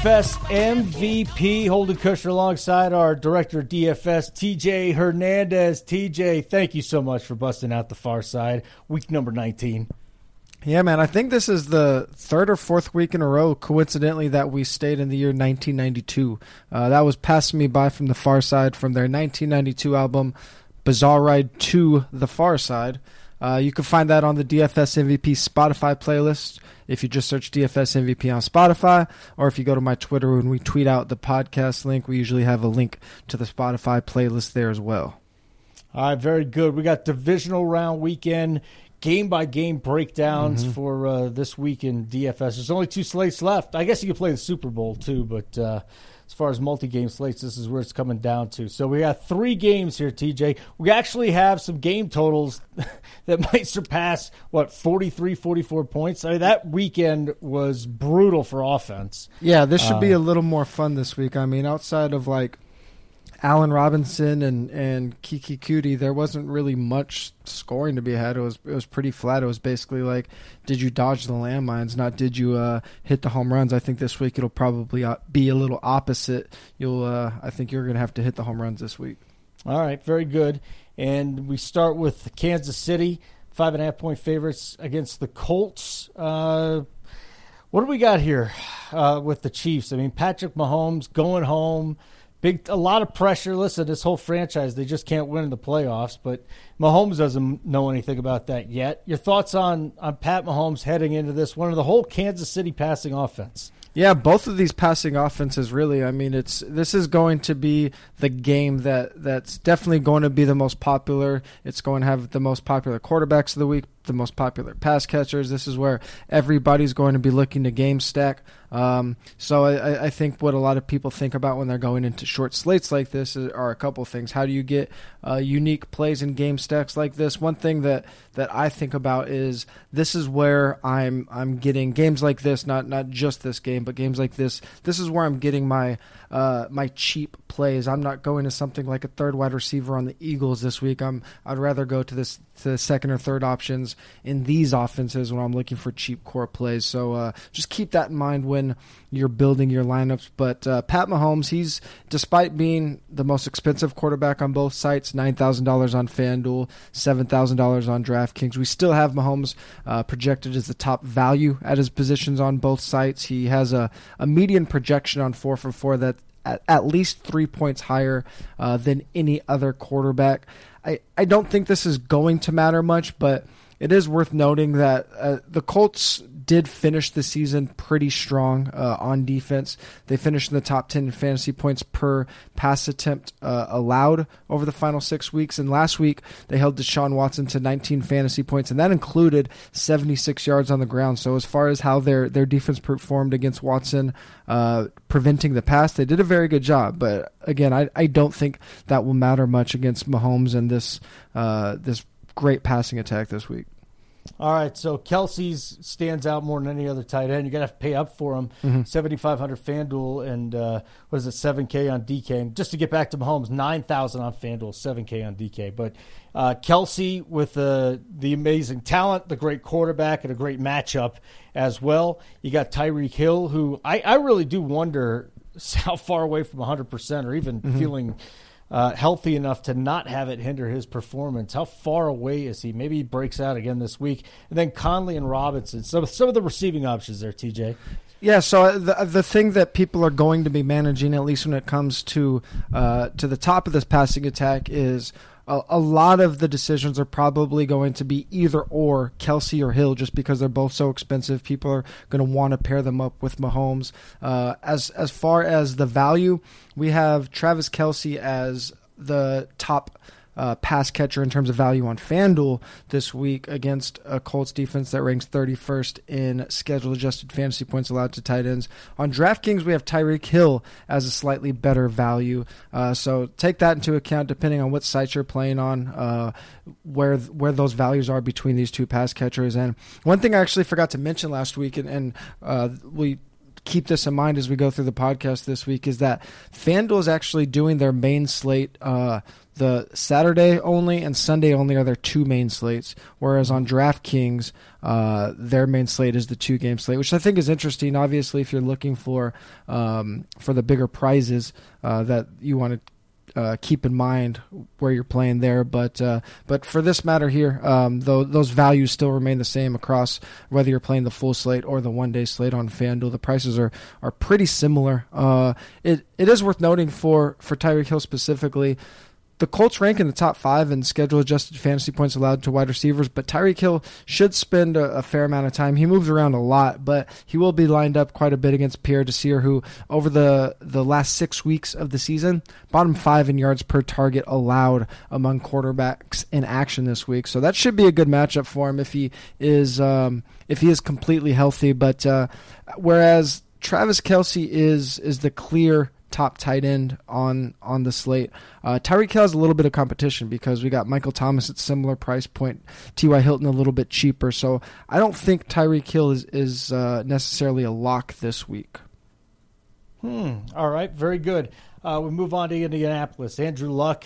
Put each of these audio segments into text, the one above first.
DFS MVP Holden Kushner alongside our director of DFS, TJ Hernandez. TJ, thank you so much for busting out the Pharcyde. Week number 19. Yeah, man. I think this is the third or fourth week in a row, coincidentally, that we stayed in the year 1992. Uh, that was passing me by from the Pharcyde from their 1992 album, Bizarre Ride II the Pharcyde. Uh, you can find that on the DFS MVP Spotify playlist if you just search DFS MVP on Spotify, or if you go to my Twitter when we tweet out the podcast link, we usually have a link to the Spotify playlist there as well. All right, very good. We got divisional round weekend, game by game breakdowns Mm-hmm. for uh, this week in DFS. There's only two slates left. I guess you could play the Super Bowl too, but uh, as far as multi game slates, this is where it's coming down to. So we got three games here, TJ. We actually have some game totals that might surpass, what, 43, 44 points? I mean, that weekend was brutal for offense. Yeah, this should be uh, a little more fun this week. I mean, outside of like Allen Robinson and and Keke Coutee, there wasn't really much scoring to be had. It was it was pretty flat. It was basically like, did you dodge the landmines? Not did you uh, hit the home runs? I think this week it'll probably uh, be a little opposite. You'll uh, I think you're gonna have to hit the home runs this week. All right, very good. And we start with Kansas City, five and a half point favorites against the Colts. Uh, what do we got here uh, with the Chiefs? I mean, Patrick Mahomes going home, big, a lot of pressure. Listen, this whole franchise, they just can't win in the playoffs. But Mahomes doesn't know anything about that yet. Your thoughts on on Pat Mahomes heading into this one of the whole Kansas City passing offense? Yeah, both of these passing offenses really. I mean, it's this is going to be the game that that's definitely going to be the most popular. It's going to have the most popular quarterbacks of the week, the most popular pass catchers. This is where everybody's going to be looking to game stack. Um, so I, I think what a lot of people think about when they're going into short slates like this is, are a couple things. How do you get uh, unique plays in game stacks like this? One thing that that I think about is this is where I'm I'm getting games like this, not not just this game, but games like this. This is where I'm getting my uh, my cheap plays. I'm not going to something like a third wide receiver on the Eagles this week. I'm I'd rather go to this to the second or third options in these offenses when I'm looking for cheap core plays. So uh, just keep that in mind when you're building your lineups. But uh, Pat Mahomes, he's despite being the most expensive quarterback on both sites, nine thousand dollars on FanDuel, seven thousand dollars on DraftKings. We still have Mahomes uh, projected as the top value at his positions on both sites. He has a, a median projection on four for four that at, at least three points higher uh, than any other quarterback. I, I don't think this is going to matter much, but it is worth noting that uh, the Colts did finish the season pretty strong uh, on defense. They finished in the top 10 in fantasy points per pass attempt uh, allowed over the final six weeks. And last week, they held Deshaun Watson to 19 fantasy points, and that included 76 yards on the ground. So, as far as how their, their defense performed against Watson, uh, preventing the pass, they did a very good job. But again, I, I don't think that will matter much against Mahomes and this uh, this great passing attack this week. All right, so Kelce's stands out more than any other tight end. You're gonna have to pay up for him. Seventy five hundred FanDuel and uh, what is it, seven K on DK. And just to get back to Mahomes, nine thousand on FanDuel, seven K on DK. But uh, Kelce with the the amazing talent, the great quarterback, and a great matchup as well. You got Tyreek Hill, who I, I really do wonder how far away from hundred percent, or even feeling uh, healthy enough to not have it hinder his performance. How far away is he? Maybe he breaks out again this week. And then Conley and Robinson. So some of the receiving options there, TJ. Yeah, so uh, the the thing that people are going to be managing, at least when it comes to uh, to the top of this passing attack, is a, a lot of the decisions are probably going to be either or Kelce or Hill, just because they're both so expensive. People are going to want to pair them up with Mahomes. Uh, as as far as the value, we have Travis Kelce as the top uh, pass catcher in terms of value on FanDuel this week against a Colts defense that ranks 31st in schedule adjusted fantasy points allowed to tight ends. On DraftKings, we have Tyreek Hill as a slightly better value. Uh, so take that into account depending on what site you're playing on, uh, where where those values are between these two pass catchers. And one thing I actually forgot to mention last week, and, and uh, we keep this in mind as we go through the podcast this week is that FanDuel is actually doing their main slate. Uh, the Saturday only and Sunday only are their two main slates, whereas on DraftKings, uh, their main slate is the two game slate, which I think is interesting. Obviously, if you're looking for um, for the bigger prizes uh, that you want to uh, keep in mind where you're playing there. But uh, but for this matter here, um, though those values still remain the same across whether you're playing the full slate or the one day slate on FanDuel. The prices are are pretty similar. Uh, it it is worth noting for for Tyreek Hill specifically the Colts rank in the top five in schedule adjusted fantasy points allowed to wide receivers, but Tyreek Hill should spend a, a, fair amount of time. He moves around a lot, but he will be lined up quite a bit against Pierre Desir, who over the, the last six weeks of the season, bottom five in yards per target allowed among quarterbacks in action this week. So that should be a good matchup for him if he is um, if he is completely healthy. But uh, whereas Travis Kelce is is the clear top tight end on on the slate. Uh, Tyreek Hill has a little bit of competition because we got Michael Thomas at similar price point, T.Y. Hilton a little bit cheaper. So I don't think Tyreek Hill is is uh, necessarily a lock this week. Hmm. All right. Very good. Uh, we move on to Indianapolis. Andrew Luck.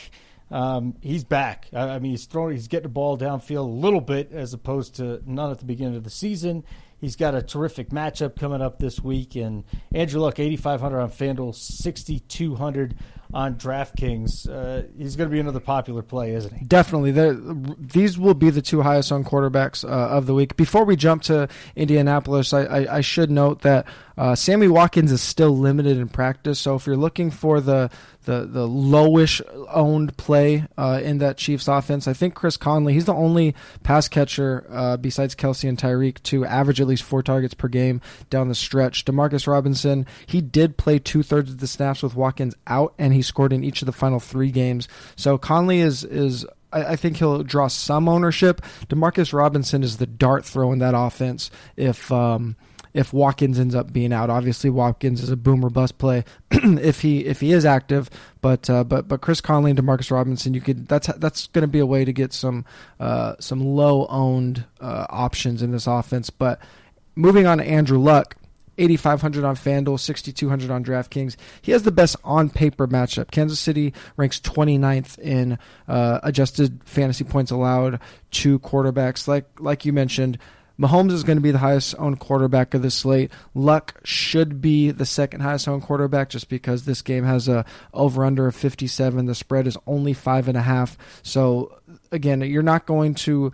Um, he's back. I, I mean, he's throwing, he's getting the ball downfield a little bit as opposed to none at the beginning of the season. He's got a terrific matchup coming up this week. And Andrew Luck, 8,500 on FanDuel, 6,200 on DraftKings. Uh, he's going to be another popular play, isn't he? Definitely. They're, these will be the two highest on quarterbacks uh, of the week. Before we jump to Indianapolis, I, I, I should note that uh, Sammy Watkins is still limited in practice. So if you're looking for the the the lowish owned play uh, in that Chiefs offense. I think Chris Conley, he's the only pass catcher uh, besides Kelce and Tyreek to average at least four targets per game down the stretch. Demarcus Robinson, he did play two thirds of the snaps with Watkins out, and he scored in each of the final three games. So Conley is is I, think he'll draw some ownership. Demarcus Robinson is the dart throw in that offense. If um, if Watkins ends up being out. Obviously, Watkins is a boomer bust play if he if he is active. But uh, but but Chris Conley and Demarcus Robinson, you could that's that's going to be a way to get some uh, some low owned uh, options in this offense. But moving on to Andrew Luck. 8,500 on FanDuel, 6,200 on DraftKings. He has the best on paper matchup. Kansas City ranks 29th in uh, adjusted fantasy points allowed to quarterbacks. Like like you mentioned, Mahomes is going to be the highest owned quarterback of the slate. Luck should be the second highest owned quarterback just because this game has a over under of 57. The spread is only five and a half. So again, you're not going to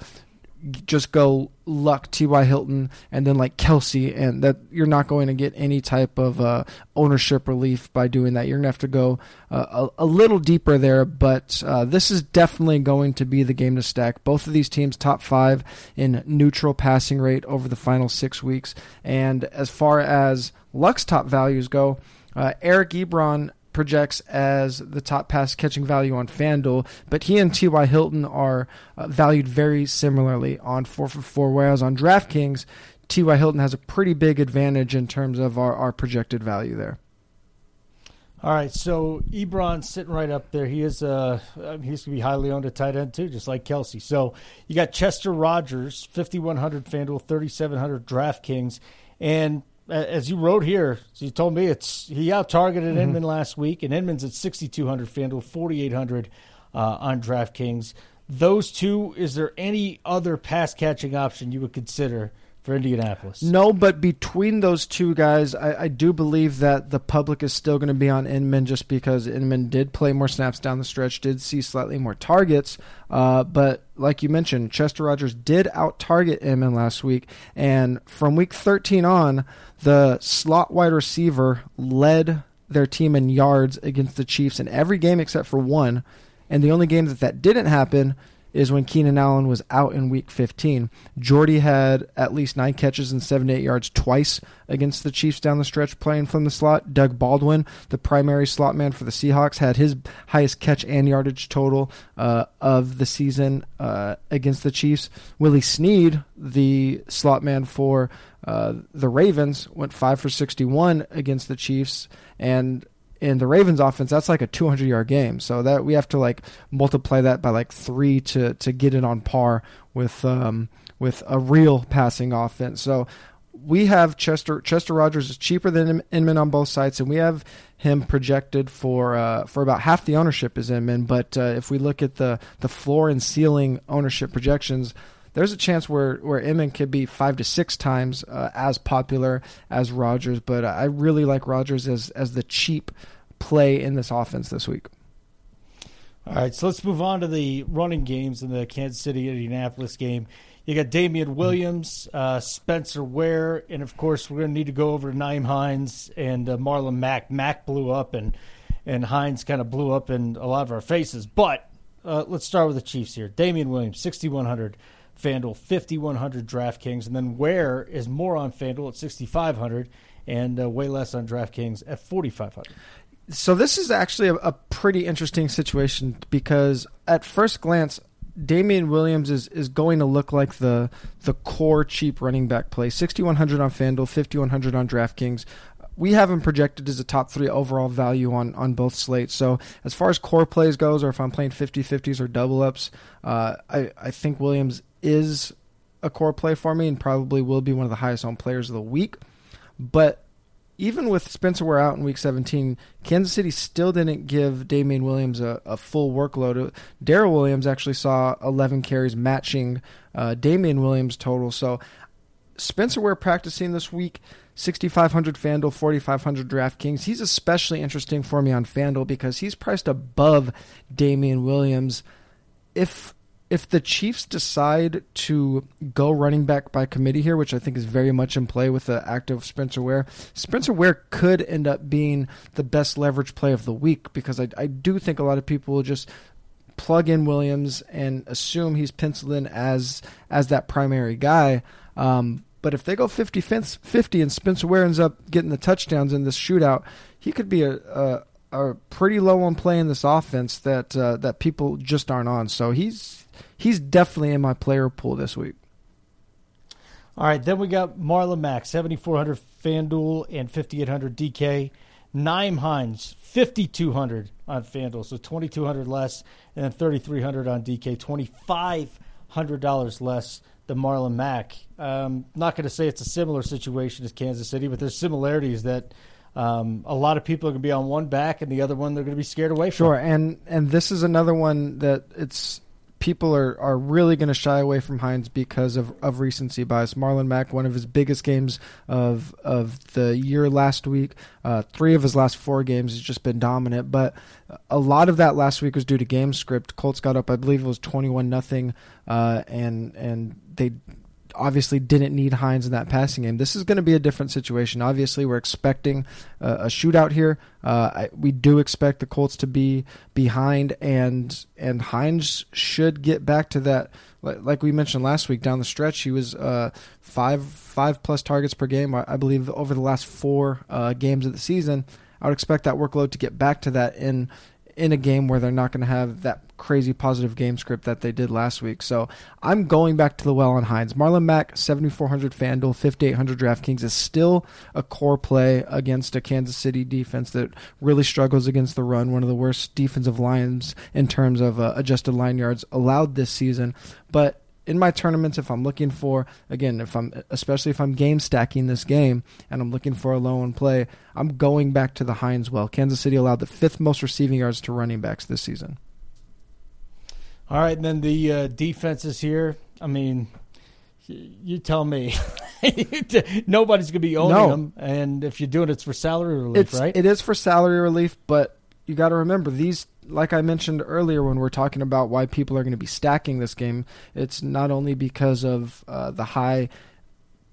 just go Luck, T.Y. Hilton, and then like Kelce, and that you're not going to get any type of uh, ownership relief by doing that. You're going to have to go uh, a, a, little deeper there, but uh, this is definitely going to be the game to stack. Both of these teams top five in neutral passing rate over the final six weeks. And as far as Luck's top values go, uh, Eric Ebron projects as the top pass catching value on FanDuel, but he and T.Y. Hilton are uh, valued very similarly on 4 for 4, whereas on DraftKings, T.Y. Hilton has a pretty big advantage in terms of our, our projected value there. All right, so Ebron's sitting right up there. He is uh he's gonna be highly owned at tight end too, just like Kelce. So you got Chester Rogers, fifty one hundred FanDuel, thirty seven hundred DraftKings, and as you wrote here, so you told me it's he out targeted mm-hmm. Inman last week, and Inman's at 6,200 FanDuel, 4,800 uh, on DraftKings. Those two, is there any other pass catching option you would consider for Indianapolis? No, but between those two guys, I, I do believe that the public is still going to be on Inman just because Inman did play more snaps down the stretch, did see slightly more targets. Uh, but like you mentioned, Chester Rogers did out target Inman last week, and from week 13 on the slot wide receiver led their team in yards against the Chiefs in every game except for one. And the only game that that didn't happen is when Keenan Allen was out in week 15. Jordy had at least nine catches and 78 yards twice against the Chiefs down the stretch playing from the slot. Doug Baldwin, the primary slot man for the Seahawks, had his highest catch and yardage total uh, of the season uh, against the Chiefs. Willie Snead, the slot man for uh, the Ravens, went 5 for 61 against the Chiefs. And in the Ravens offense, that's like a 200 yard game. So that we have to like multiply that by like three to to get it on par with um, with a real passing offense. So we have Chester Chester Rogers is cheaper than Inman on both sides, and we have him projected for uh, for about half the ownership is Inman. But uh, if we look at the the floor and ceiling ownership projections, there's a chance where where Inman could be five to six times uh, as popular as Rogers. But I really like Rogers as as the cheap play in this offense this week. All right, so let's move on to the running games in the Kansas City Indianapolis game. You got Damien Williams, uh, Spencer Ware, and of course we're going to need to go over to Nyheim Hines and uh, Marlon Mack. Mack blew up, and and Hines kind of blew up in a lot of our faces. But uh, let's start with the Chiefs here. Damien Williams, sixty one hundred. FanDuel 5100 DraftKings, and then Ware is more on FanDuel at 6500 and uh, way less on DraftKings at 4500 so this is actually a, a, pretty interesting situation because at first glance, Damien Williams is, is going to look like the the core cheap running back play. 6100 on FanDuel, 5100 on DraftKings. We have him projected as a top three overall value on, on both slates. So as far as core plays goes, or if I'm playing 50-50s or double ups, uh, I, I think Williams is a core play for me and probably will be one of the highest owned players of the week. But even with Spencer Ware out in Week 17, Kansas City still didn't give Damien Williams a, a full workload. Darrel Williams actually saw 11 carries, matching uh, Damien Williams' total. So Spencer Ware practicing this week. 6,500 FanDuel, 4,500 DraftKings. He's especially interesting for me on FanDuel because he's priced above Damien Williams. If if the Chiefs decide to go running back by committee here, which I think is very much in play with the active Spencer Ware, Spencer Ware could end up being the best leverage play of the week because I, I do think a lot of people will just plug in Williams and assume he's penciled in as as that primary guy. Um, but if they go 50 50 and Spencer Ware ends up getting the touchdowns in this shootout, he could be a, a pretty low on play in this offense that uh, that people just aren't on. So he's he's definitely in my player pool this week. All right, then we got Marlon Mack, 7,400 FanDuel and 5,800 DK. Nyheim Hines, 5,200 on FanDuel, so 2,200 less, and then 3,300 on DK, $2,500 less than Marlon Mack. Um, not going to say it's a similar situation as Kansas City, but there's similarities that – um, a lot of people are going to be on one back, and the other one they're going to be scared away from. Sure, and and this is another one that it's people are, are really going to shy away from Hines because of, of recency bias. Marlon Mack, one of his biggest games of of the year last week, uh, three of his last four games has just been dominant. But a lot of that last week was due to game script. Colts got up, I believe it was twenty one nothing, uh, and and they obviously didn't need Hines in that passing game. This is going to be a different situation. Obviously, we're expecting a shootout here. Uh, I, we do expect the Colts to be behind, and and Hines should get back to that. Like we mentioned last week, down the stretch, he was uh, five five plus targets per game. I, I believe over the last four uh, games of the season. I would expect that workload to get back to that in in a game where they're not going to have that crazy positive game script that they did last week. So I'm going back to the well on Hines. Marlon Mack, 7,400 FanDuel, 5,800 DraftKings is still a core play against a Kansas City defense that really struggles against the run. One of the worst defensive lines in terms of uh, adjusted line yards allowed this season. But in my tournaments, if I'm looking for again, if I'm especially if I'm game stacking this game and I'm looking for a low and play, I'm going back to the Hines well. Kansas City allowed the fifth most receiving yards to running backs this season. All right, and then the uh, defenses here. I mean, you tell me. Nobody's going to be owning no. them, and if you're doing it, it's for salary relief, it's, right? It is for salary relief, but you got to remember these like I mentioned earlier when we're talking about why people are going to be stacking this game, it's not only because of uh, the high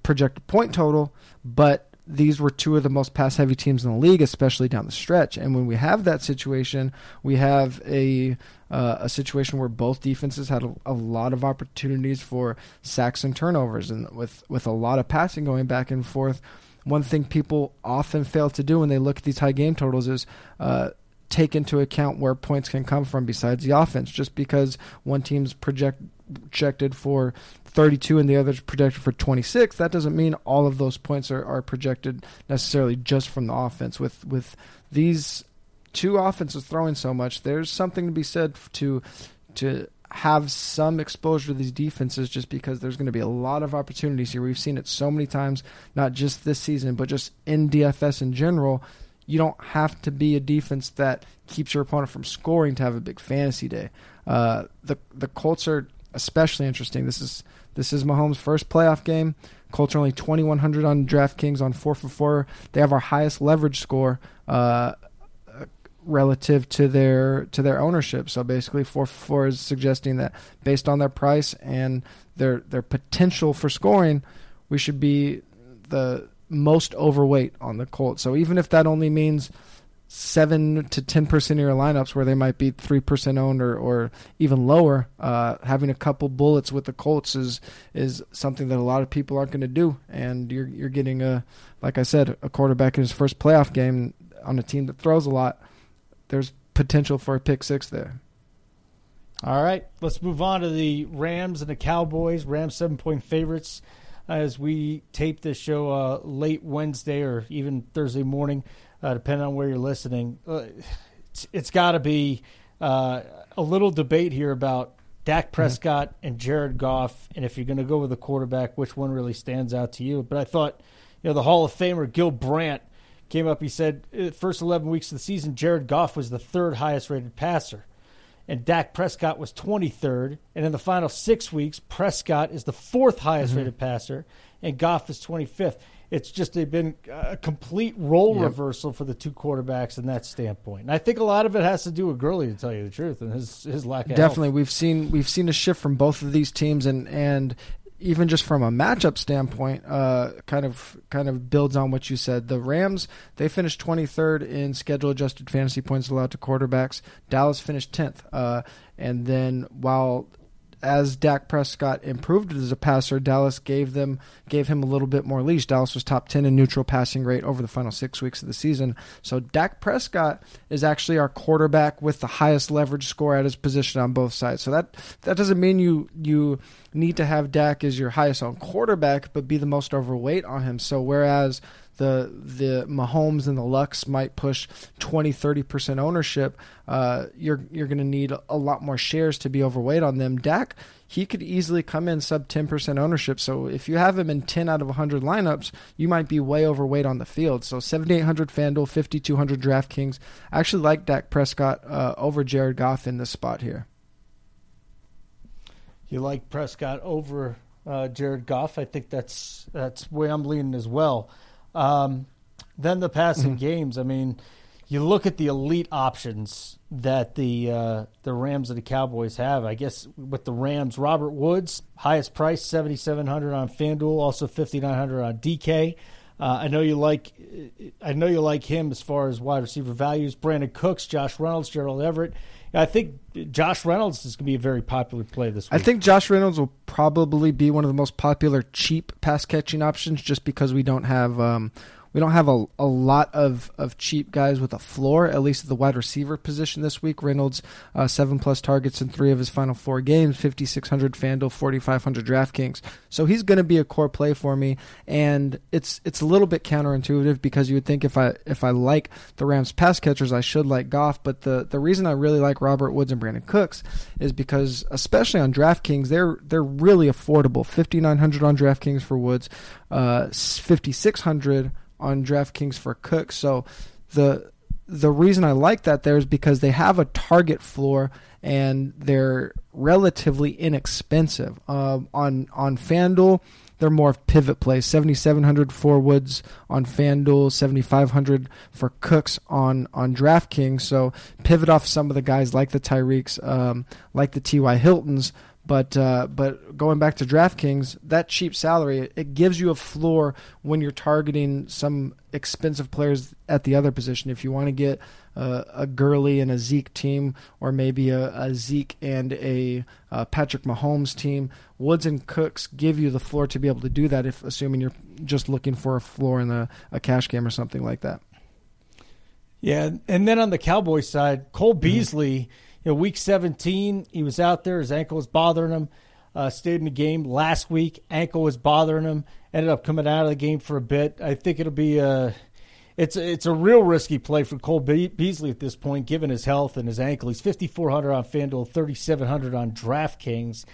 projected point total, but these were two of the most pass heavy teams in the league, especially down the stretch. And when we have that situation, we have a uh, a situation where both defenses had a, a, lot of opportunities for sacks and turnovers, and with with a lot of passing going back and forth. One thing people often fail to do when they look at these high game totals is uh, take into account where points can come from besides the offense. Just because one team's project, projected for 32 and the other's projected for 26, that doesn't mean all of those points are, are projected necessarily just from the offense. With with these two offenses throwing so much, there's something to be said to to have some exposure to these defenses just because there's going to be a lot of opportunities here. We've seen it so many times, not just this season, but just in DFS in general. You don't have to be a defense that keeps your opponent from scoring to have a big fantasy day. Uh, the the Colts are especially interesting. This is this is Mahomes' first playoff game. Colts are only 2100 on DraftKings on four for four. They have our highest leverage score. Uh, relative to their to their ownership. So basically, four for four is suggesting that based on their price and their their potential for scoring, we should be the most overweight on the Colts. So even if that only means seven to ten percent of your lineups where they might be three percent owned or, or even lower, uh, having a couple bullets with the Colts is is something that a lot of people aren't going to do, and you're you're getting a like I said a quarterback in his first playoff game on a team that throws a lot there's potential for a pick six there. All right, let's move on to the Rams and the Cowboys. Rams seven point favorites as we tape this show uh, late Wednesday or even Thursday morning, uh, depending on where you're listening. Uh, it's, it's got to be uh, a little debate here about Dak mm-hmm. Prescott mm-hmm. and Jared Goff, and if you're going to go with a quarterback, which one really stands out to you? But I thought, you know, the Hall of Famer Gil Brandt came up. He said, uh, first 11 weeks of the season, Jared Goff was the third highest rated passer. And Dak Prescott was 23rd. And in the final six weeks, Prescott is the fourth highest mm-hmm. rated passer, and Goff is 25th. It's just been a complete role yep. reversal for the two quarterbacks in that standpoint. And I think a lot of it has to do with Gurley, to tell you the truth, and his his lack of definitely. Health. We've seen we've seen a shift from both of these teams, and and even just from a matchup standpoint, uh, kind of kind of builds on what you said. The Rams they finished 23rd in schedule adjusted fantasy points allowed to quarterbacks. Dallas finished 10th, uh, and then while as Dak Prescott improved as a passer, Dallas gave them gave him a little bit more leash. Dallas was top ten in neutral passing rate over the final six weeks of the season. So Dak Prescott is actually our quarterback with the highest leverage score at his position on both sides. So that that doesn't mean you you need to have Dak as your highest owned quarterback, but be the most overweight on him. So whereas the the Mahomes and the Lucks might push 20 30% ownership, uh, you're you're going to need a lot more shares to be overweight on them. Dak, he could easily come in sub 10% ownership. So if you have him in 10 out of 100 lineups, you might be way overweight on the field. So 7800 FanDuel, 5200 DraftKings. I actually like Dak Prescott uh, over Jared Goff in this spot here. You like Prescott over uh, Jared Goff? I think that's that's where I'm leaning as well. Um, then the passing mm-hmm. games. I mean, you look at the elite options that the uh, the Rams and the Cowboys have. I guess with the Rams, Robert Woods, highest price, seventy seven hundred on FanDuel, also fifty nine hundred on DK. Uh, I know you like, I know you like him as far as wide receiver values. Brandin Cooks, Josh Reynolds, Gerald Everett. I think Josh Reynolds is going to be a very popular play this week. I think Josh Reynolds will probably be one of the most popular cheap pass catching options, just because we don't have um, we don't have a, a lot of, of cheap guys with a floor, at least at the wide receiver position this week. Reynolds, uh, seven plus targets in three of his final four games, 5,600 FanDuel, 4,500 DraftKings. So he's going to be a core play for me. And it's it's a little bit counterintuitive because you would think if I if I like the Rams pass catchers, I should like Goff. But the, the reason I really like Robert Woods and Brandin Cooks is because, especially on DraftKings, they're, they're really affordable 5,900 on DraftKings for Woods, uh, 5,600 on DraftKings for Cook. So the the reason I like that there is because they have a target floor and they're relatively inexpensive. Um, on on FanDuel, they're more pivot plays. Seventy seven hundred for Woods on FanDuel, seventy five hundred for Cooks on on DraftKings. So pivot off some of the guys like the Tyreeks, um, like the T. Y. Hiltons. But uh, but going back to DraftKings, that cheap salary it gives you a floor when you're targeting some expensive players at the other position. If you want to get uh, a Gurley and a Zeke team, or maybe a, a Zeke and a uh, Patrick Mahomes team, Woods and Cooks give you the floor to be able to do that. If assuming you're just looking for a floor in a, a cash game or something like that. Yeah, and then on the Cowboys side, Cole mm-hmm. Beasley. Mm-hmm you know, week 17, he was out there. His ankle was bothering him. Uh, stayed in the game last week. Ankle was bothering him. Ended up coming out of the game for a bit. I think it'll be a it's it's a real risky play for Cole Be- Beasley at this point, given his health and his ankle. He's 5,400 on FanDuel, 3,700 on DraftKings.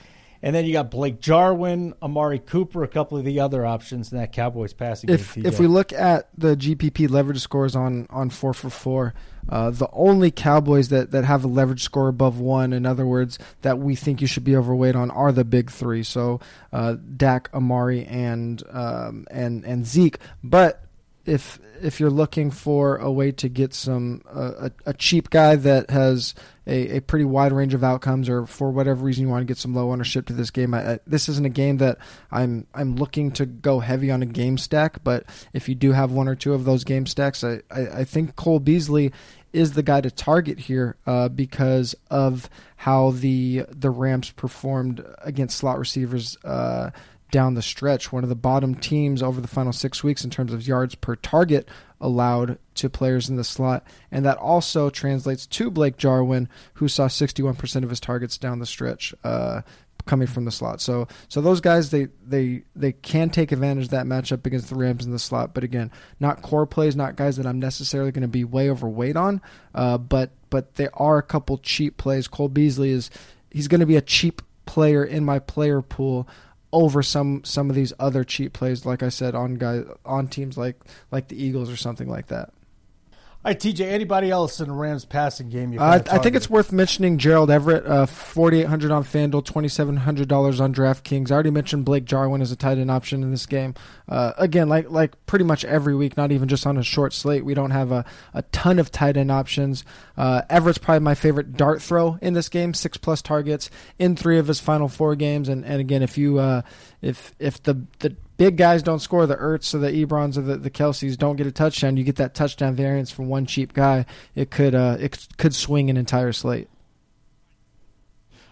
And then you got Blake Jarwin, Amari Cooper, a couple of the other options in that Cowboys passing if game. if we look at the GPP leverage scores on on four for four, uh, the only Cowboys that that have a leverage score above one, in other words, that we think you should be overweight on, are the big three. So uh, Dak, Amari, and um, and and Zeke. But if if you're looking for a way to get some uh, a, a cheap guy that has a, a pretty wide range of outcomes, or for whatever reason you want to get some low ownership to this game, I, I, this isn't a game that I'm I'm looking to go heavy on a game stack. But if you do have one or two of those game stacks, I I, I think Cole Beasley is the guy to target here uh, because of how the the Rams performed against slot receivers. Uh, down the stretch, one of the bottom teams over the final six weeks in terms of yards per target allowed to players in the slot. And that also translates to Blake Jarwin, who saw 61% of his targets down the stretch. Uh, coming from the slot. So so those guys they they they can take advantage of that matchup against the Rams in the slot. But again, not core plays, not guys that I'm necessarily going to be way overweight on. Uh, but but there are a couple cheap plays. Cole Beasley is he's going to be a cheap player in my player pool over some some of these other cheap plays, like I said, on guys on teams like like the Eagles or something like that. All right, TJ. Anybody else in the Rams passing game? You Uh, I think it's worth mentioning Gerald Everett, uh, forty eight hundred on FanDuel, twenty seven hundred dollars on DraftKings. I already mentioned Blake Jarwin as a tight end option in this game. Uh, again, like like pretty much every week, not even just on a short slate, we don't have a, a ton of tight end options. Uh, Everett's probably my favorite dart throw in this game, six plus targets in three of his final four games. And, and again, if you uh, if if the the big guys don't score, the Ertz or the Ebrons or the, the Kelces don't get a touchdown, you get that touchdown variance from one cheap guy. It could uh, it could swing an entire slate.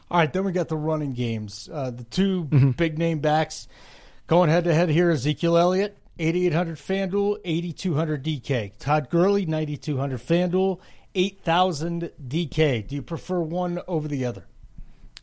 All right, then we got the running games. Uh, the 2 Mhm. big name backs going head to head here: Ezekiel Elliott, 8,800 FanDuel, 8,200 DK. Todd Gurley, 9,200 FanDuel, 8,000 DK. Do you prefer one over the other?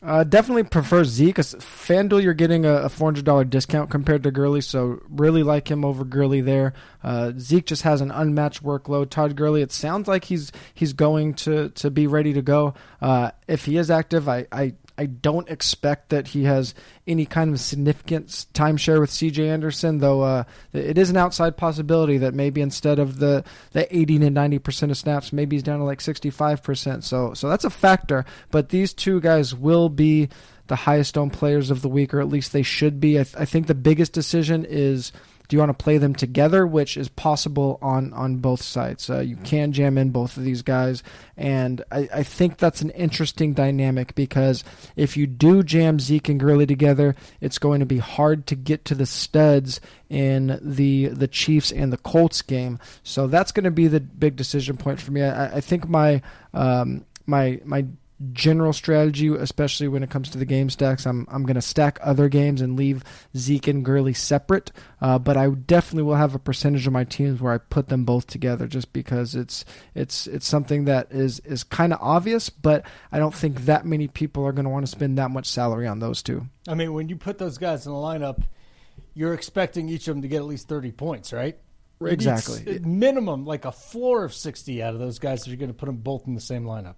Uh, definitely prefer Zeke. 'cause FanDuel, you're getting a, a $400 discount compared to Gurley, so really like him over Gurley there. Uh, Zeke just has an unmatched workload. Todd Gurley, it sounds like he's he's going to, to be ready to go. Uh, if he is active, I, I I don't expect that he has any kind of significant timeshare with CJ Anderson, though uh, it is an outside possibility that maybe instead of the, the 80 to 90 percent of snaps, maybe he's down to like 65 percent. So so that's a factor. But these two guys will be the highest owned players of the week, or at least they should be. I, th- I think the biggest decision is do you want to play them together, which is possible on on both sides. Uh, you can jam in both of these guys, and I, I think that's an interesting dynamic because if you do jam Zeke and Gurley together, it's going to be hard to get to the studs in the the Chiefs and the Colts game. So that's going to be the big decision point for me. I, I think my um, my my general strategy, especially when it comes to the game stacks. I'm I'm going to stack other games and leave Zeke and Gurley separate, uh, but I definitely will have a percentage of my teams where I put them both together, just because it's it's it's something that is is kind of obvious, but I don't think that many people are going to want to spend that much salary on those two. I mean, when you put those guys in the lineup, you're expecting each of them to get at least 30 points, right? Exactly. s- minimum, like a floor of 60 out of those guys if you're going to put them both in the same lineup.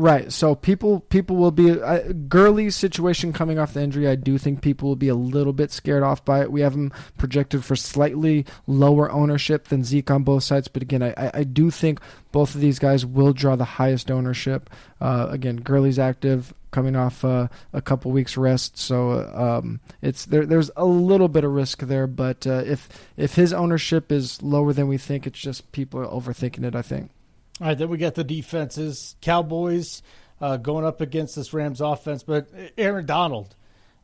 Right. So people people will be uh, Gurley's situation coming off the injury. I do think people will be a little bit scared off by it. We have him projected for slightly lower ownership than Zeke on both sides, but again, I, I- do think both of these guys will draw the highest ownership. Uh, again, Gurley's active, coming off uh, a couple weeks rest, so uh, um, it's there. There's a little bit of risk there, but uh, if if his ownership is lower than we think, it's just people are overthinking it. I think. All right, then we got the defenses. Cowboys uh, going up against this Rams offense, but Aaron Donald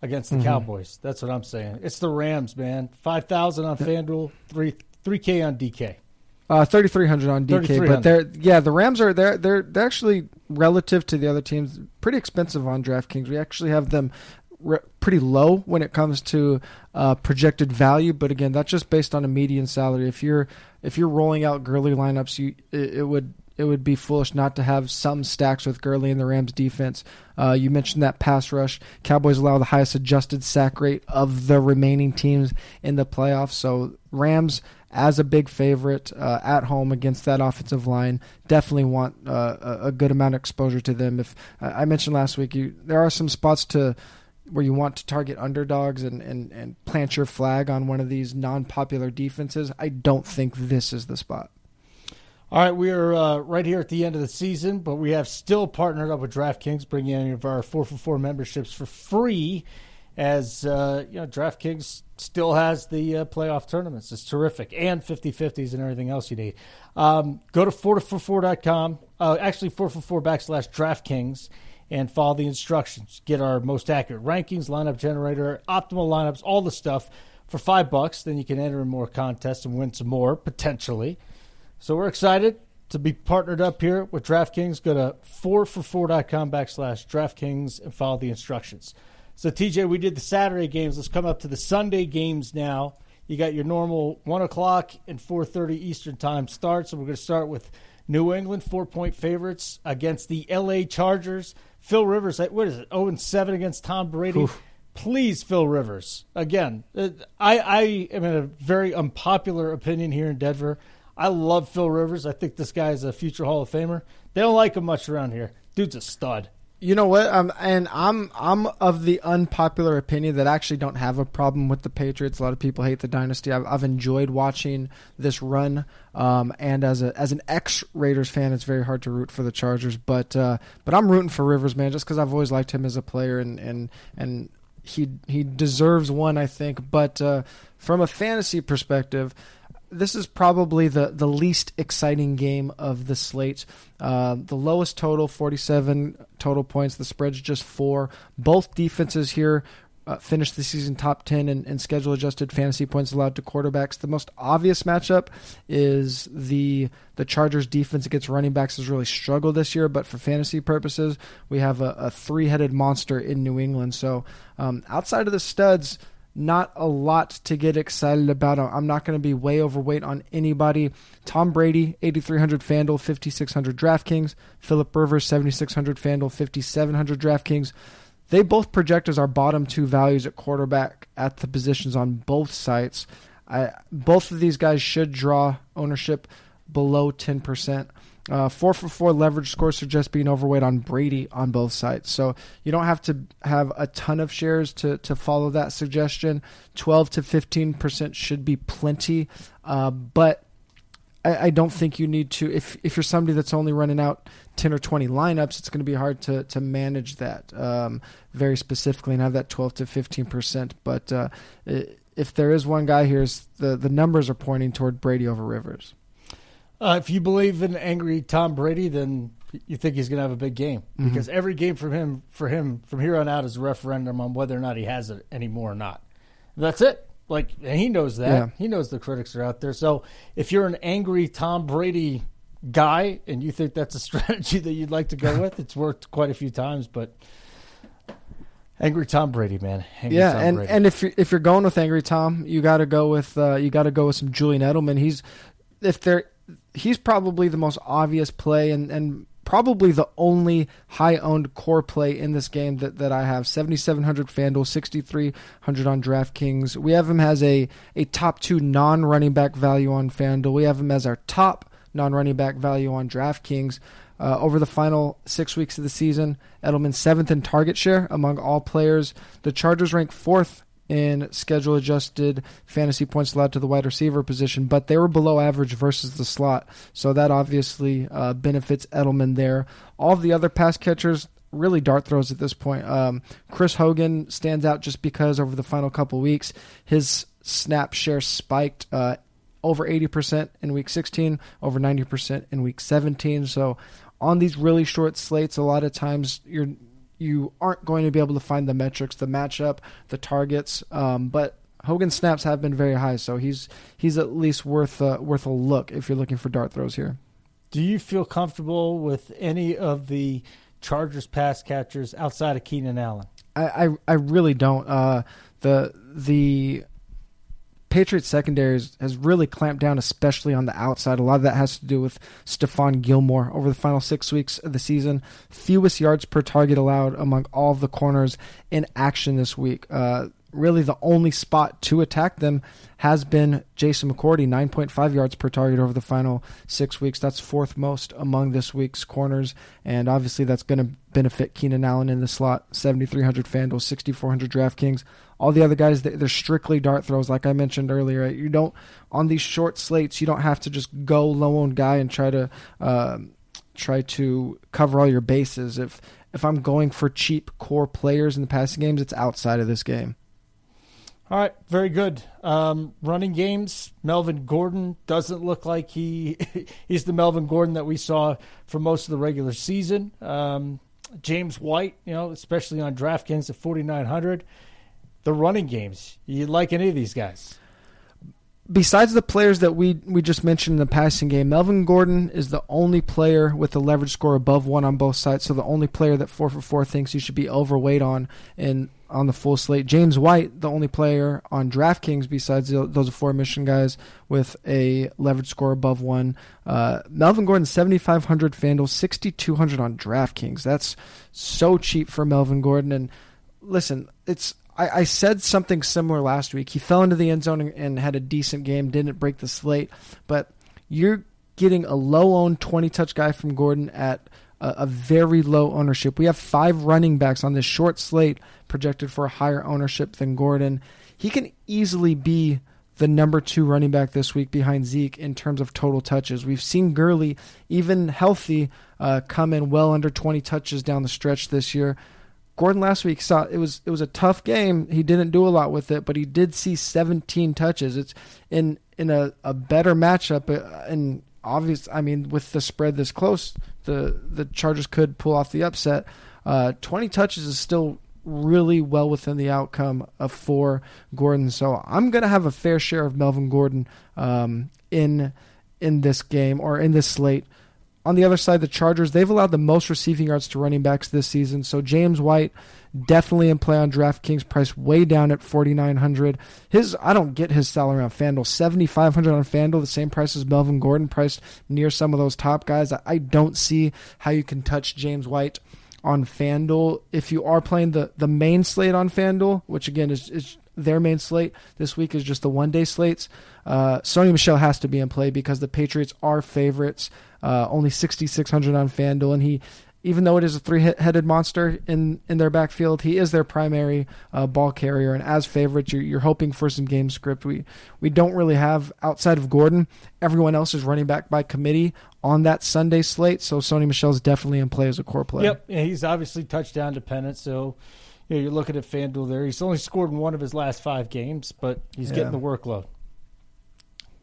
against the Mhm. Cowboys. That's what I'm saying. It's the Rams, man. 5,000 on FanDuel, 3 3K on DK. Uh, thirty three hundred on DK, 3,300. but they're yeah the Rams are they're they're they're actually relative to the other teams pretty expensive on DraftKings. We actually have them re- pretty low when it comes to uh, projected value, but again that's just based on a median salary. If you're if you're rolling out Gurley lineups, you it, it would it would be foolish not to have some stacks with Gurley in the Rams defense. Uh, you mentioned that pass rush. Cowboys allow the highest adjusted sack rate of the remaining teams in the playoffs. So Rams as a big favorite uh, at home against that offensive line. Definitely want uh, a, good amount of exposure to them. If I mentioned last week, you there are some spots to where you want to target underdogs and, and, and plant your flag on one of these non-popular defenses. I don't think this is the spot. All right, we are uh, right here at the end of the season, but we have still partnered up with DraftKings, bringing any of our four for four memberships for free. As uh, you know, DraftKings still has the uh, playoff tournaments. It's terrific, and 50-50s and everything else you need. Um, go to 4for4.com, uh, actually 4for4 backslash DraftKings, and follow the instructions. Get our most accurate rankings, lineup generator, optimal lineups, all the stuff for five bucks. Then you can enter in more contests and win some more potentially. So we're excited to be partnered up here with DraftKings. Go to 4for4.com backslash DraftKings and follow the instructions. So TJ, we did the Saturday games. Let's come up to the Sunday games now. You got your normal one o'clock and four thirty Eastern time starts. So we're going to start with New England four point favorites against the L.A. Chargers. Phil Rivers, what is it? Zero and seven against Tom Brady. Oof. Please, Phil Rivers. Again, uh, I, I am in a very unpopular opinion here in Denver. I love Phil Rivers. I think this guy is a future Hall of Famer. They don't like him much around here. Dude's a stud. You know what? Um, and I'm I'm of the unpopular opinion that I actually don't have a problem with the Patriots. A lot of people hate the dynasty. I've, I've enjoyed watching this run. Um, and as a as an ex Raiders fan, it's very hard to root for the Chargers. But uh, but I'm rooting for Rivers, man, just because I've always liked him as a player, and and and he he deserves one, I think. But uh, from a fantasy perspective, this is probably the, the least exciting game of the slate. Uh, the lowest total, 47 total points. The spread's just four. Both defenses here uh, finished the season top 10 in, in schedule adjusted fantasy points allowed to quarterbacks. The most obvious matchup is the the Chargers defense against running backs has really struggled this year, but for fantasy purposes, we have a, a three headed monster in New England. So um, outside of the studs, not a lot to get excited about. I'm not going to be way overweight on anybody. Tom Brady, 8,300 FanDuel, 5,600 DraftKings. Philip Rivers, 7,600 FanDuel, 5,700 DraftKings. They both project as our bottom two values at quarterback at the positions on both sites. I, both of these guys should draw ownership below 10%. Uh, four for four leverage score suggests being overweight on Brady on both sides. So you don't have to have a ton of shares to, to follow that suggestion. 12 to 15% should be plenty. Uh, but I, I, don't think you need to, if, if you're somebody that's only running out 10 or 20 lineups, it's going to be hard to, to manage that um, very specifically and have that 12 to 15%. But uh, if there is one guy here, the, the numbers are pointing toward Brady over Rivers. Uh, if you believe in angry Tom Brady, then you think he's going to have a big game Mm-hmm. because every game from him for him from here on out is a referendum on whether or not he has it anymore or not. That's it. Like and he knows that. Yeah. He knows the critics are out there. So if you're an angry Tom Brady guy and you think that's a strategy that you'd like to go with, it's worked quite a few times. But angry Tom Brady, man. Angry yeah, Tom and Brady. and if you're, if you're going with Angry Tom, you got to go with uh, you got to go with some Julian Edelman. He's if there he's probably the most obvious play and and probably the only high owned core play in this game that, that I have. 7700 FanDuel, 6300 on DraftKings. We have him as a a top 2 non-running back value on FanDuel. We have him as our top non-running back value on DraftKings. Uh, over the final six weeks of the season, Edelman seventh in target share among all players. The Chargers rank fourth in schedule adjusted fantasy points allowed to the wide receiver position, but they were below average versus the slot. So that obviously uh, benefits Edelman there. All the other pass catchers, really dart throws at this point. Um, Chris Hogan stands out just because over the final couple weeks, his snap share spiked. Uh, over 80% in week 16, over 90% in week 17. So on these really short slates, a lot of times you're you aren't going to be able to find the metrics, the matchup, the targets. Um, but Hogan's snaps have been very high, so he's he's at least worth uh, worth a look if you're looking for dart throws here. Do you feel comfortable with any of the Chargers pass catchers outside of Keenan Allen? I I, I really don't. Uh, the the Patriots secondaries has really clamped down, especially on the outside. A lot of that has to do with Stephon Gilmore over the final six weeks of the season. Fewest yards per target allowed among all of the corners in action this week. Uh, really the only spot to attack them has been Jason McCourty, 9.5 yards per target over the final six weeks. That's fourth most among this week's corners, and obviously that's going to benefit Keenan Allen in the slot, 7,300 FanDuel, 6,400 DraftKings. All the other guys, they're strictly dart throws, like I mentioned earlier. You don't on these short slates, you don't have to just go low on guy and try to. Um, try to cover all your bases. If if I'm going for cheap core players in the passing games, it's outside of this game. All right, very good. Um, running games, Melvin Gordon doesn't look like he he's the Melvin Gordon that we saw for most of the regular season. Um, James White, you know, especially on DraftKings at 4900. The running games, you like any of these guys? Besides the players that we we just mentioned in the passing game, Melvin Gordon is the only player with a leverage score above one on both sides. So the only player that four for four thinks you should be overweight on in on the full slate. James White, the only player on DraftKings besides those aforementioned guys with a leverage score above one. Uh, Melvin Gordon, seventy five hundred FanDuel, sixty two hundred on DraftKings. That's so cheap for Melvin Gordon. And listen, it's I, I, said something similar last week. He fell into the end zone and, and had a decent game, didn't break the slate, but you're getting a low owned 20 touch guy from Gordon at a, a, very low ownership. We have five running backs on this short slate projected for a higher ownership than Gordon. He can easily be the number two running back this week behind Zeke in terms of total touches. We've seen Gurley, even healthy, uh, come in well under 20 touches down the stretch this year. Gordon last week saw it was it was a tough game. He didn't do a lot with it, but he did see 17 touches. It's in in a, a better matchup uh, and obvious. I mean, with the spread this close, the the Chargers could pull off the upset. Uh, 20 touches is still really well within the outcome of for Gordon. So I'm gonna have a fair share of Melvin Gordon um, in in this game or in this slate. On the other side, the Chargers, they've allowed the most receiving yards to running backs this season. So James White definitely in play on DraftKings, price way down at 4900 His I don't get his salary on FanDuel. 7500 on FanDuel, the same price as Melvin Gordon, priced near some of those top guys. I don't see how you can touch James White on FanDuel. If you are playing the, the main slate on FanDuel, which again is, is their main slate this week is just the one day slates. Uh, Sony Michel has to be in play because the Patriots are favorites. Uh, only 6,600 on FanDuel, and he, even though it is a three-headed monster in in their backfield, he is their primary uh, ball carrier. And as favorites, you're, you're hoping for some game script. We we don't really have outside of Gordon. Everyone else is running back by committee on that Sunday slate. So Sony Michel's definitely in play as a core player. Yep, yeah, he's obviously touchdown dependent. So you know, you're looking at FanDuel there. He's only scored in one of his last five games, but he's yeah. getting the workload.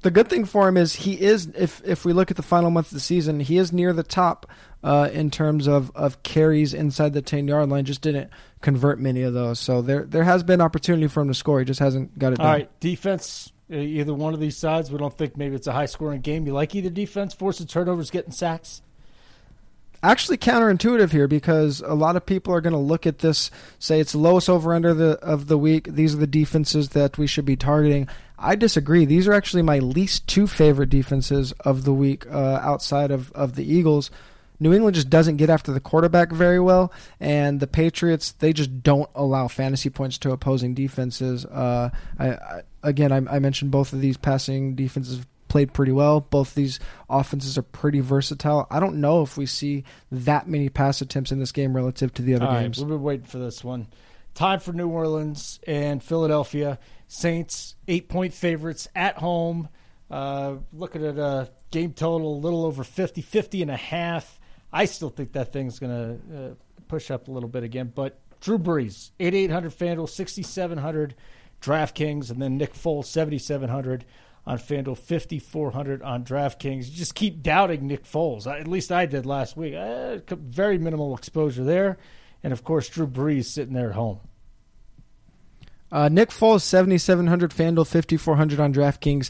The good thing for him is he is if if we look at the final month of the season, he is near the top uh, in terms of, of carries inside the ten yard line. Just didn't convert many of those, so there there has been opportunity for him to score. He just hasn't got it. All done. right, defense. Uh, either one of these sides, we don't think maybe it's a high scoring game. You like either defense, forcing turnovers, getting sacks actually counterintuitive here because a lot of people are going to look at this, say it's the lowest over under the of the week. These are the defenses that we should be targeting. I disagree. These are actually my least two favorite defenses of the week uh, outside of, of the Eagles. New England just doesn't get after the quarterback very well, and the Patriots they just don't allow fantasy points to opposing defenses. Uh, I, I, again, I, I, mentioned both of these passing defenses played pretty well. Both these offenses are pretty versatile. I don't know if we see that many pass attempts in this game relative to the other All games. Right, we've been waiting for this one. Time for New Orleans and Philadelphia. Saints, eight point favorites at home. Uh, looking at a game total a little over 50, 50 and a half. I still think that thing's going to uh, push up a little bit again. But Drew Brees, 8,800 FanDuel, 6,700 DraftKings, and then Nick Foles, 7,700 on FanDuel, 5,400 on DraftKings. You just keep doubting Nick Foles. at least I did last week. Uh, very minimal exposure there. And, of course, Drew Brees sitting there at home. Uh, Nick Foles, 7,700 FanDuel, 5,400 on DraftKings.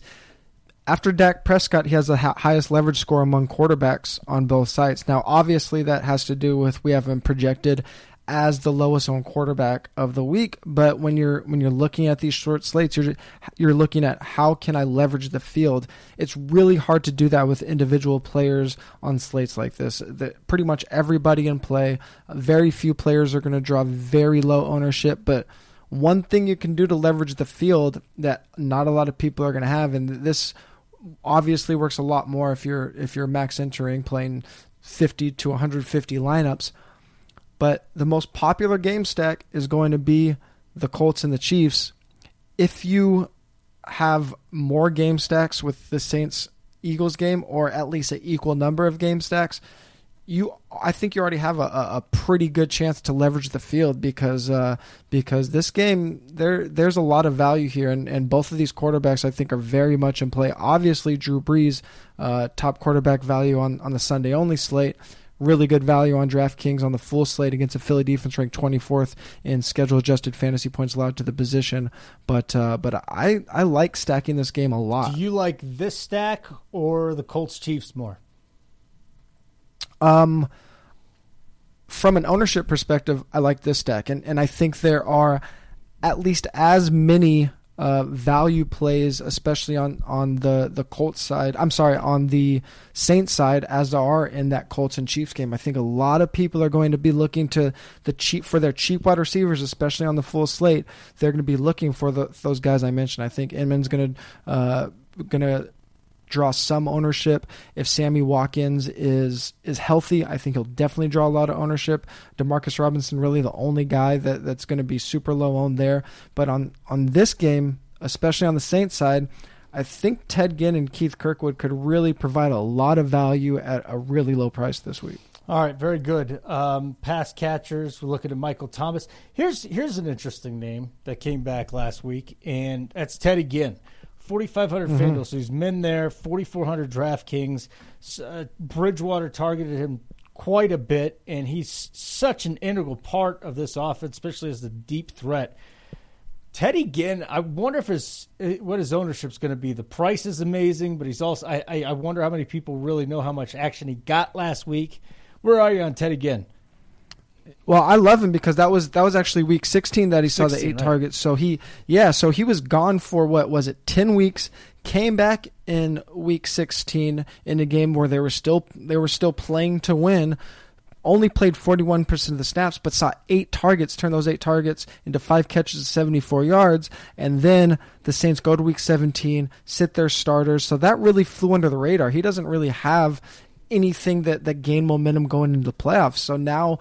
After Dak Prescott, he has the ha- highest leverage score among quarterbacks on both sites. Now, obviously, that has to do with we have him projected as the lowest owned quarterback of the week. But when you're when you're looking at these short slates, you're you're looking at how can I leverage the field. It's really hard to do that with individual players on slates like this. The, pretty much everybody in play. Very few players are going to draw very low ownership, but one thing you can do to leverage the field that not a lot of people are going to have, and this obviously works a lot more if you're if you're max entering playing 50 to 150 lineups. But the most popular game stack is going to be the Colts and the Chiefs. If you have more game stacks with the Saints Eagles game, or at least an equal number of game stacks, you I think you already have a, a pretty good chance to leverage the field because uh, because this game there there's a lot of value here and, and both of these quarterbacks I think are very much in play. Obviously Drew Brees, uh, top quarterback value on, on the Sunday only slate. Really good value on DraftKings on the full slate against a Philly defense ranked 24th in schedule adjusted fantasy points allowed to the position. But uh, but I I like stacking this game a lot. Do you like this stack or the Colts Chiefs more? Um, from an ownership perspective, I like this deck, and and I think there are at least as many uh, value plays, especially on on the the Colts side. I'm sorry, on the Saints side, as there are in that Colts and Chiefs game. I think a lot of people are going to be looking to the cheap for their cheap wide receivers, especially on the full slate. They're going to be looking for the, those guys I mentioned. I think Inman's going to uh, going to draw some ownership. If Sammy Watkins is is healthy, I think he'll definitely draw a lot of ownership. Demarcus Robinson really the only guy that, that's going to be super low owned there. But on on this game, especially on the Saints side, I think Ted Ginn and Keith Kirkwood could really provide a lot of value at a really low price this week. All right, very good. Um, pass catchers. We're looking at Michael Thomas. Here's here's an interesting name that came back last week, and that's Teddy Ginn. 4,500 mm-hmm. FanDuel. So he's been there, 4,400 DraftKings. Uh, Bridgewater targeted him quite a bit, and he's such an integral part of this offense, especially as the deep threat. Teddy Ginn, I wonder if his uh, what his ownership's going to be. The price is amazing, but he's also I, I, I wonder how many people really know how much action he got last week. Where are you on Teddy Ginn? Well, I love him because that was that was actually week 16 that he saw 16, the eight right. targets. So he yeah, so he was gone for what was it 10 weeks, came back in week 16 in a game where they were still they were still playing to win. Only played 41% of the snaps, but saw eight targets, turn those eight targets into five catches of 74 yards. And then the Saints go to week 17, sit their starters. So that really flew under the radar. He doesn't really have anything that, that gained momentum going into the playoffs. So now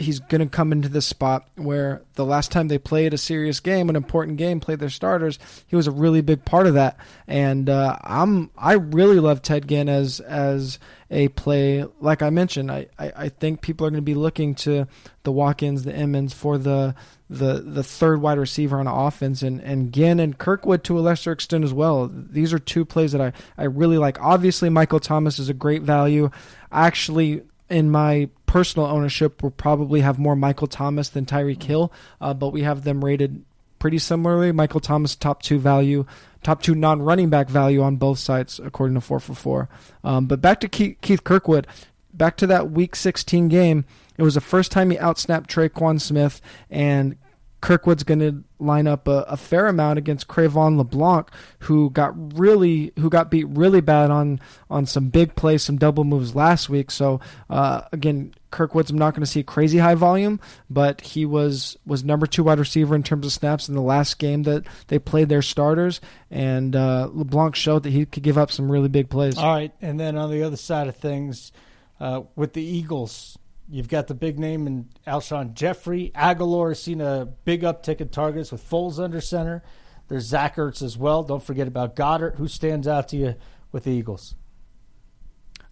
he's going to come into this spot where the last time they played a serious game, an important game, played their starters, he was a really big part of that. And uh, I'm I really love Ted Ginn as as a play. Like I mentioned, I, I, I think people are going to be looking to the Watkins, the Inmans for the the the third wide receiver on offense, and and Ginn and Kirkwood to a lesser extent as well. These are two plays that I I really like. Obviously, Michael Thomas is a great value. Actually in my personal ownership will probably have more Michael Thomas than Tyreek Hill, uh, but we have them rated pretty similarly. Michael Thomas top two value, top two non-running back value on both sides according to four for four. Um, but back to Keith Kirkwood, back to that Week 16 game. It was the first time he outsnapped Tre'Quan Smith, and Kirkwood's going to line up a, a, fair amount against Cre'Von LeBlanc, who got really who got beat really bad on on some big plays, some double moves last week. So uh, again, Kirkwood's I'm not going to see crazy high volume, but he was was number two wide receiver in terms of snaps in the last game that they played their starters, and uh, LeBlanc showed that he could give up some really big plays. All right, and then on the other side of things, uh, with the Eagles You've got the big name in Alshon Jeffery. Agholor has seen a big uptick in targets with Foles under center. There's Zach Ertz as well. Don't forget about Goedert, Who stands out to you with the Eagles?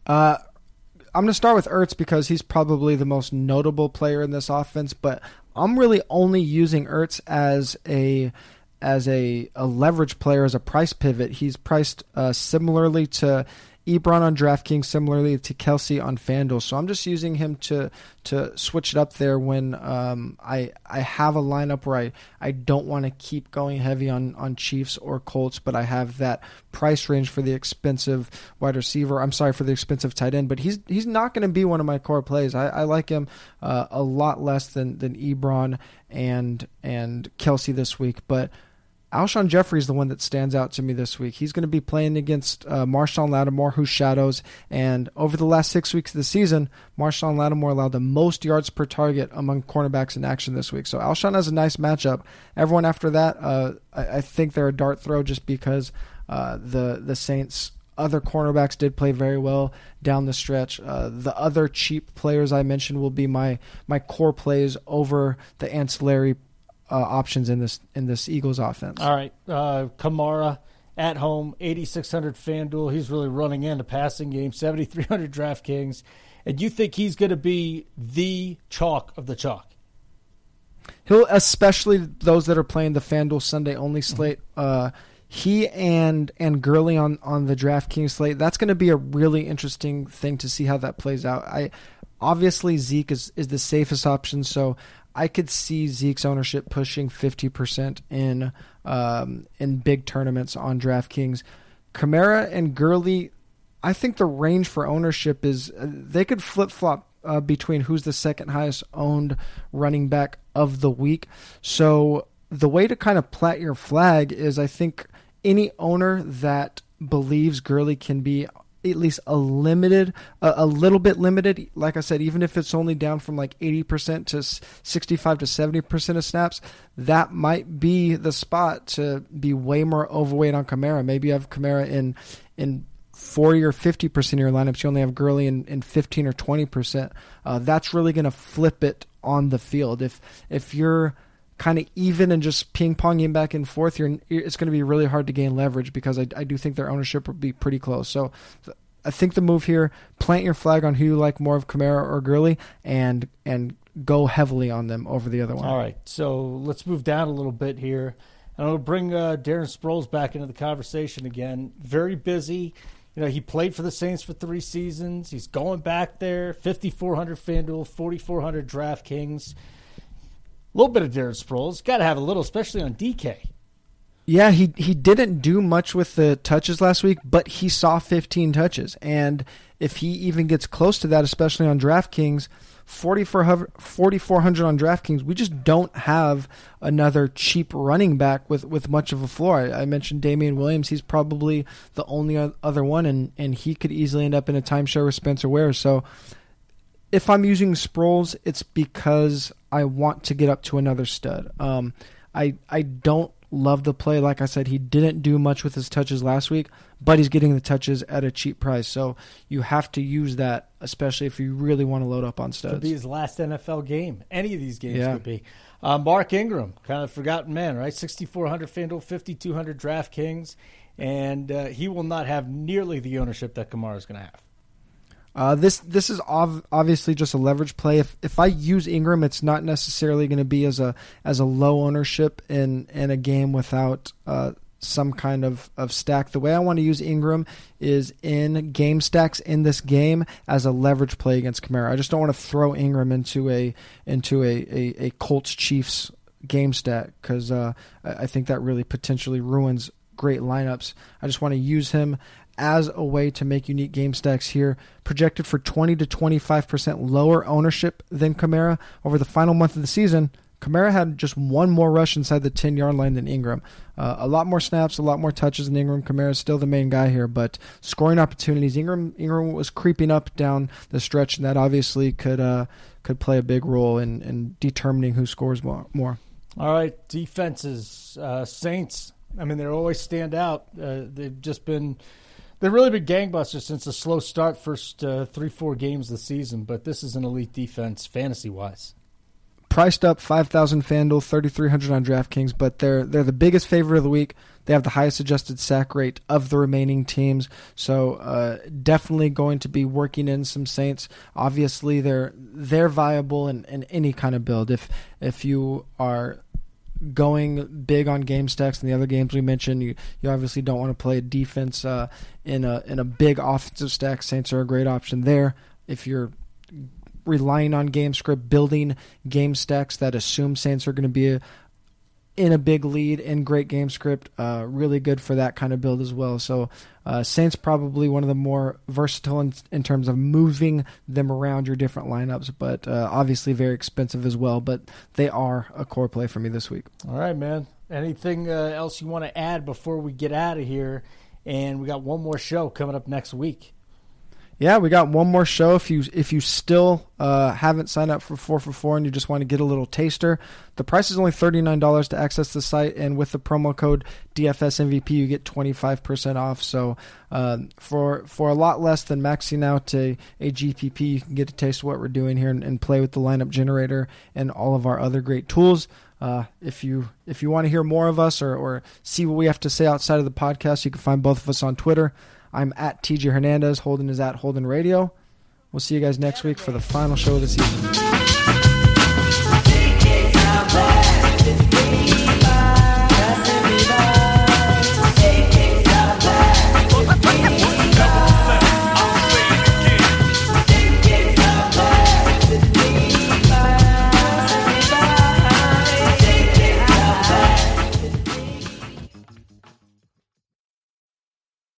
Uh, I'm going to start with Ertz because he's probably the most notable player in this offense. But I'm really only using Ertz as a as a, a leverage player as a price pivot. He's priced uh, similarly to Ebron on DraftKings, similarly to Kelce on FanDuel. So I'm just using him to to switch it up there when um, I I have a lineup where I, I don't want to keep going heavy on, on Chiefs or Colts, but I have that price range for the expensive wide receiver. I'm sorry for the expensive tight end, but he's he's not going to be one of my core plays. I, I like him uh, a lot less than than Ebron and and Kelce this week, but Alshon Jeffery is the one that stands out to me this week. He's going to be playing against uh, Marshon Lattimore, who shadows. And over the last six weeks of the season, Marshon Lattimore allowed the most yards per target among cornerbacks in action this week. So Alshon has a nice matchup. Everyone after that, uh, I, I, think they're a dart throw just because uh, the the Saints other cornerbacks did play very well down the stretch. Uh, the other cheap players I mentioned will be my my core plays over the ancillary uh, options in this in this Eagles offense. All right, uh, Kamara at home, 8600 FanDuel. He's really running in a passing game, 7300 DraftKings. And you think he's going to be the chalk of the chalk? He'll, especially those that are playing the FanDuel Sunday only mm-hmm. slate. Uh, he and and Gurley on on the DraftKings slate. That's going to be a really interesting thing to see how that plays out. I obviously Zeke is is the safest option, so I could see Zeke's ownership pushing 50% in um, in big tournaments on DraftKings. Kamara and Gurley, I think the range for ownership is uh, they could flip flop uh, between who's the second highest owned running back of the week. So the way to kind of plant your flag is I think any owner that believes Gurley can be at least a limited, a, a, little bit limited. Like I said, even if it's only down from like 80% to 65 to 70% of snaps, that might be the spot to be way more overweight on Kamara. Maybe you have Kamara in in 40 or 50% of your lineups. You only have Gurley in, in 15 or 20%. Uh, that's really going to flip it on the field. If if you're kind of even and just ping ponging back and forth, you're, it's going to be really hard to gain leverage because I, I do think their ownership will be pretty close. So I think the move here, plant your flag on who you like more of Kamara or Gurley, and and go heavily on them over the other one. All right, so let's move down a little bit here, and I'll bring uh, Darren Sproles back into the conversation again. Very busy. You know, he played for the Saints for three seasons. He's going back there. 5,400 FanDuel, 4,400 DraftKings. A little bit of Darren Sproles. Got to have a little, especially on DK. Yeah, he he didn't do much with the touches last week, but he saw 15 touches, and if he even gets close to that, especially on DraftKings, 4,400 on DraftKings, we just don't have another cheap running back with, with much of a floor. I, I mentioned Damien Williams; he's probably the only other one, and and he could easily end up in a timeshare with Spencer Ware. So if I'm using Sproles, it's because I want to get up to another stud. Um, I I don't love the play. Like I said, he didn't do much with his touches last week, but he's getting the touches at a cheap price. So you have to use that, especially if you really want to load up on studs. Could be his last NFL game. Any of these games yeah. could be. Uh, Mark Ingram, kind of forgotten man, right? 6,400 FanDuel, 5,200 DraftKings, and uh, he will not have nearly the ownership that Kamara is going to have. Uh, this this is ov- obviously just a leverage play. If if I use Ingram, it's not necessarily going to be as a as a low ownership in in a game without uh, some kind of, of stack. The way I want to use Ingram is in game stacks in this game as a leverage play against Kamara. I just don't want to throw Ingram into a into a a, a Colts Chiefs game stack because uh, I think that really potentially ruins great lineups. I just want to use him as a way to make unique game stacks here. Projected for 20 to 25% lower ownership than Kamara over the final month of the season. Kamara had just one more rush inside the 10 yard line than Ingram. Uh, a lot more snaps, a lot more touches than Ingram. Kamara is still the main guy here, but scoring opportunities. Ingram Ingram was creeping up down the stretch, and that obviously could uh, could play a big role in, in determining who scores more. more. All right, defenses. Uh, Saints. I mean, they always stand out. Uh, they've just been They've really been gangbusters since a slow start first uh, three, four games of the season, but this is an elite defense fantasy wise. Priced up 5,000 FanDuel, 3,300 on DraftKings, but they're they're the biggest favorite of the week. They have the highest adjusted sack rate of the remaining teams, so uh, definitely going to be working in some Saints. Obviously, they're they're viable in, in any kind of build. If if you are going big on game stacks and the other games we mentioned. You you obviously don't want to play defense uh, in a in a big offensive stack. Saints are a great option there. If you're relying on game script, building game stacks that assume Saints are going to be a, in a big lead in great game script. Uh, really good for that kind of build as well. So uh, Saints probably one of the more versatile in, in, terms of moving them around your different lineups, but uh, obviously very expensive as well. But they are a core play for me this week. All right, man. Anything uh, else you want to add before we get out of here? And we got one more show coming up next week. Yeah, we got one more show. If you if you still uh, haven't signed up for four for four and you just want to get a little taster, the price is only thirty nine dollars to access the site, and with the promo code DFSMVP, you get twenty five percent off. So uh, for for a lot less than maxing out a, a GPP, you can get a taste of what we're doing here and, and play with the lineup generator and all of our other great tools. Uh, if you if you want to hear more of us or, or see what we have to say outside of the podcast, you can find both of us on Twitter. I'm at TJ Hernandez. Holden is at Holden Radio. We'll see you guys next week for the final show of the season.